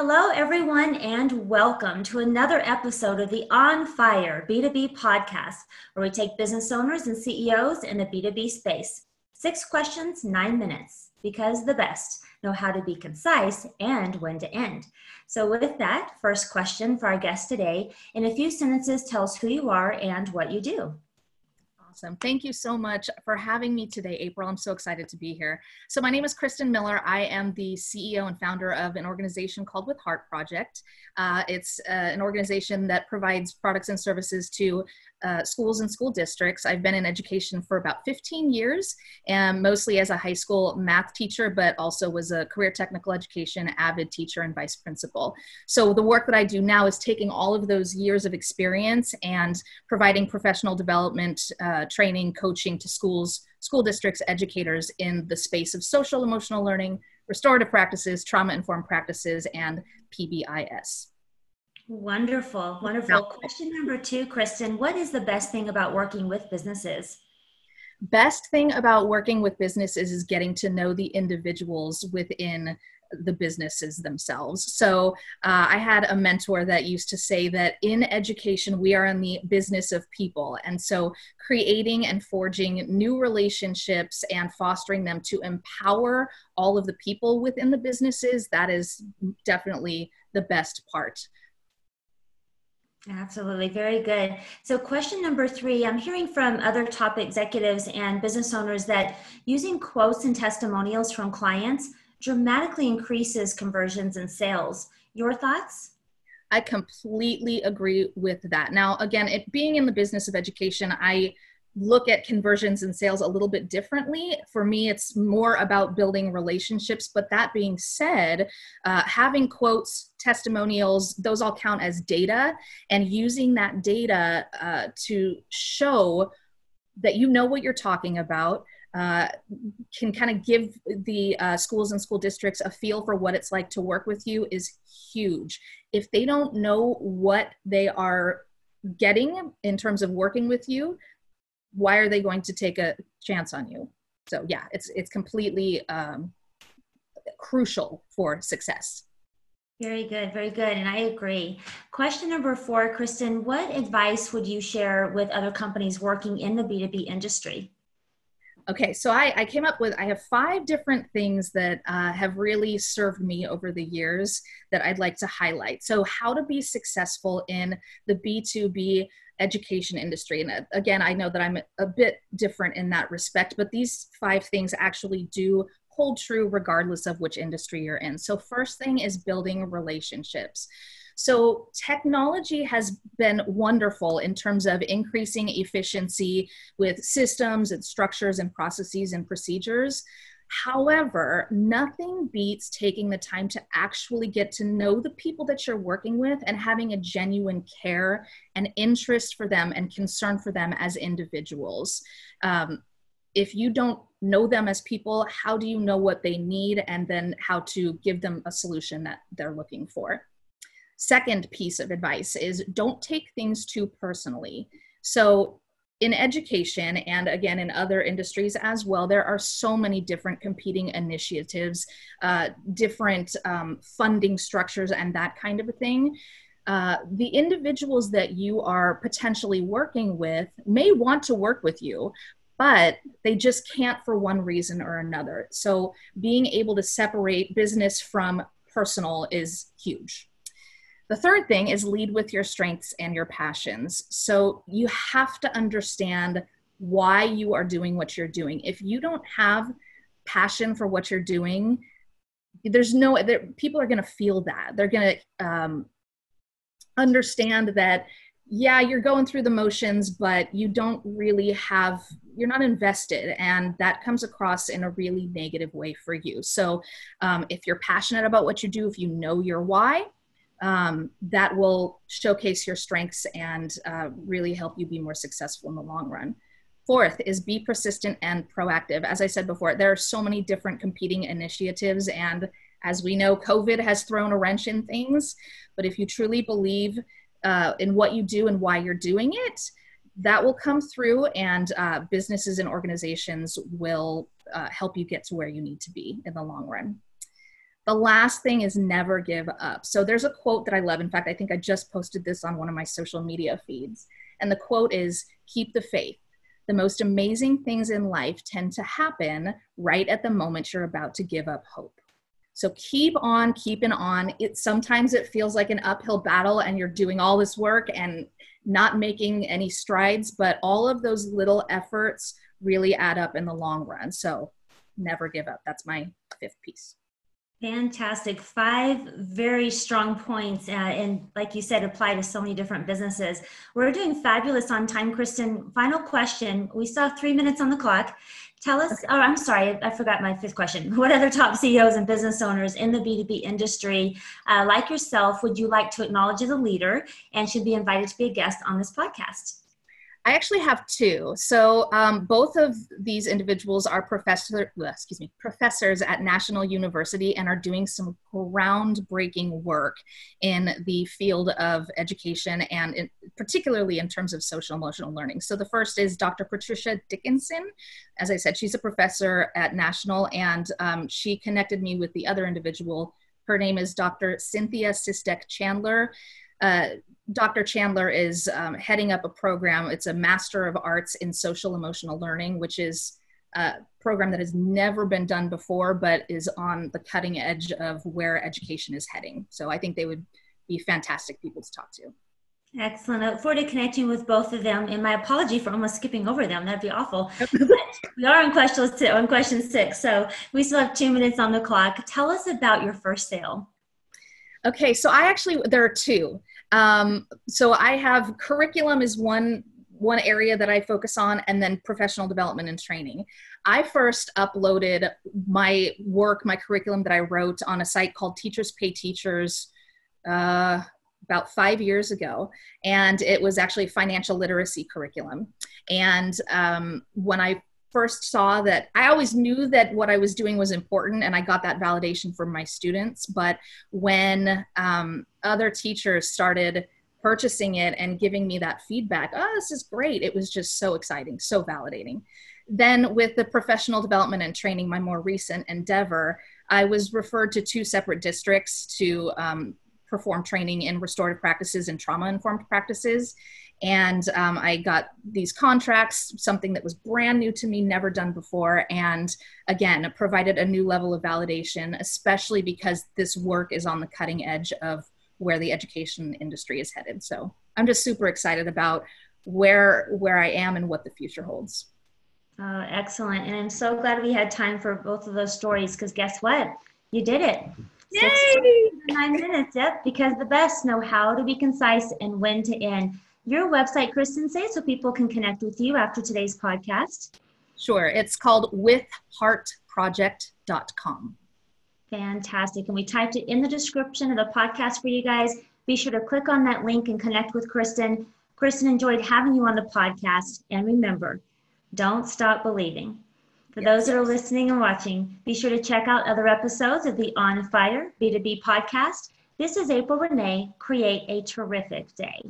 Hello, everyone, and welcome to another episode of the On Fire B2B podcast, where we take business owners and CEOs in the B2B space. Six questions, nine minutes, because the best know how to be concise and when to end. So, with that, first question for our guest today in a few sentences, tell us who you are and what you do. Awesome. Thank you so much for having me today, April. I'm so excited to be here. So, my name is Kristen Miller. I am the CEO and founder of an organization called With Heart Project. Uh, it's uh, an organization that provides products and services to uh, schools and school districts. I've been in education for about 15 years, and mostly as a high school math teacher, but also was a career technical education AVID teacher and vice principal. So the work that I do now is taking all of those years of experience and providing professional development, uh, training, coaching to schools, school districts, educators in the space of social emotional learning, restorative practices, trauma informed practices, and PBIS. Wonderful, wonderful. Question number two, Kristen What is the best thing about working with businesses? Best thing about working with businesses is getting to know the individuals within the businesses themselves. So uh, I had a mentor that used to say that in education, we are in the business of people. And so creating and forging new relationships and fostering them to empower all of the people within the businesses, that is definitely the best part. Absolutely. Very good. So, question number three I'm hearing from other top executives and business owners that using quotes and testimonials from clients dramatically increases conversions and sales. Your thoughts? I completely agree with that. Now, again, it being in the business of education, I look at conversions and sales a little bit differently. For me, it's more about building relationships. But that being said, uh, having quotes, testimonials, those all count as data, and using that data uh, to show that you know what you're talking about. Uh, can kind of give the uh, schools and school districts a feel for what it's like to work with you is huge. If they don't know what they are getting in terms of working with you, why are they going to take a chance on you? So yeah, it's it's completely um, crucial for success. Very good, very good. And I agree. Question number four, Kristen, what advice would you share with other companies working in the B2B industry? Okay, so I, I came up with, I have five different things that uh, have really served me over the years that I'd like to highlight. So, how to be successful in the B2B education industry. And uh, again, I know that I'm a bit different in that respect, but these five things actually do hold true regardless of which industry you're in. So, first thing is building relationships. So, technology has been wonderful in terms of increasing efficiency with systems and structures and processes and procedures. However, nothing beats taking the time to actually get to know the people that you're working with and having a genuine care and interest for them and concern for them as individuals. Um, if you don't know them as people, how do you know what they need and then how to give them a solution that they're looking for? Second piece of advice is don't take things too personally. So, in education and again in other industries as well, there are so many different competing initiatives, uh, different um, funding structures, and that kind of a thing. Uh, the individuals that you are potentially working with may want to work with you, but they just can't for one reason or another. So, being able to separate business from personal is huge. The third thing is lead with your strengths and your passions. So you have to understand why you are doing what you're doing. If you don't have passion for what you're doing, there's no there, people are going to feel that. They're going to um, understand that yeah, you're going through the motions, but you don't really have, you're not invested. And that comes across in a really negative way for you. So, um, if you're passionate about what you do, if you know your why, um, that will showcase your strengths and uh, really help you be more successful in the long run. Fourth is be persistent and proactive. As I said before, there are so many different competing initiatives, and as we know, COVID has thrown a wrench in things. But if you truly believe uh, in what you do and why you're doing it, that will come through, and uh, businesses and organizations will uh, help you get to where you need to be in the long run. The last thing is never give up. So there's a quote that I love. In fact, I think I just posted this on one of my social media feeds. And the quote is keep the faith. The most amazing things in life tend to happen right at the moment you're about to give up hope. So keep on keeping on. It sometimes it feels like an uphill battle and you're doing all this work and not making any strides, but all of those little efforts really add up in the long run. So never give up. That's my fifth piece. Fantastic. Five very strong points. Uh, and like you said, apply to so many different businesses. We're doing fabulous on time, Kristen. Final question. We still have three minutes on the clock. Tell us, okay. oh, I'm sorry, I forgot my fifth question. What other top CEOs and business owners in the B2B industry, uh, like yourself, would you like to acknowledge as a leader and should be invited to be a guest on this podcast? I actually have two. So um, both of these individuals are professor, excuse me, professors at National University and are doing some groundbreaking work in the field of education and in, particularly in terms of social emotional learning. So the first is Dr. Patricia Dickinson. As I said, she's a professor at National, and um, she connected me with the other individual. Her name is Dr. Cynthia Sistek Chandler. Uh, Dr. Chandler is um, heading up a program. It's a Master of Arts in Social Emotional Learning, which is a program that has never been done before, but is on the cutting edge of where education is heading. So I think they would be fantastic people to talk to. Excellent. I look forward to connecting with both of them. And my apology for almost skipping over them. That'd be awful. we are on question, on question six. So we still have two minutes on the clock. Tell us about your first sale. Okay, so I actually, there are two. Um, so I have curriculum is one one area that I focus on, and then professional development and training. I first uploaded my work, my curriculum that I wrote on a site called Teachers Pay Teachers uh, about five years ago, and it was actually financial literacy curriculum. And um, when I first saw that I always knew that what I was doing was important and I got that validation from my students. But when um, other teachers started purchasing it and giving me that feedback, oh, this is great, it was just so exciting, so validating. Then, with the professional development and training, my more recent endeavor, I was referred to two separate districts to um, perform training in restorative practices and trauma informed practices. And um, i got these contracts something that was brand new to me never done before. And again provided a new level of validation especially because this work is on the cutting edge of where the education industry is headed. So i'm just super excited about where where i am and what the future holds. Uh, excellent. And i'm so glad we had time for both of those stories because guess what? You did it Yay! nine minutes yep because the best know how to be concise and when to end your website, Kristen, say so people can connect with you after today's podcast. Sure. It's called withheartproject.com. Fantastic. And we typed it in the description of the podcast for you guys. Be sure to click on that link and connect with Kristen. Kristen enjoyed having you on the podcast. And remember, don't stop believing. For those that are listening and watching, be sure to check out other episodes of the On Fire B2B podcast. This is April Renee. Create a terrific day.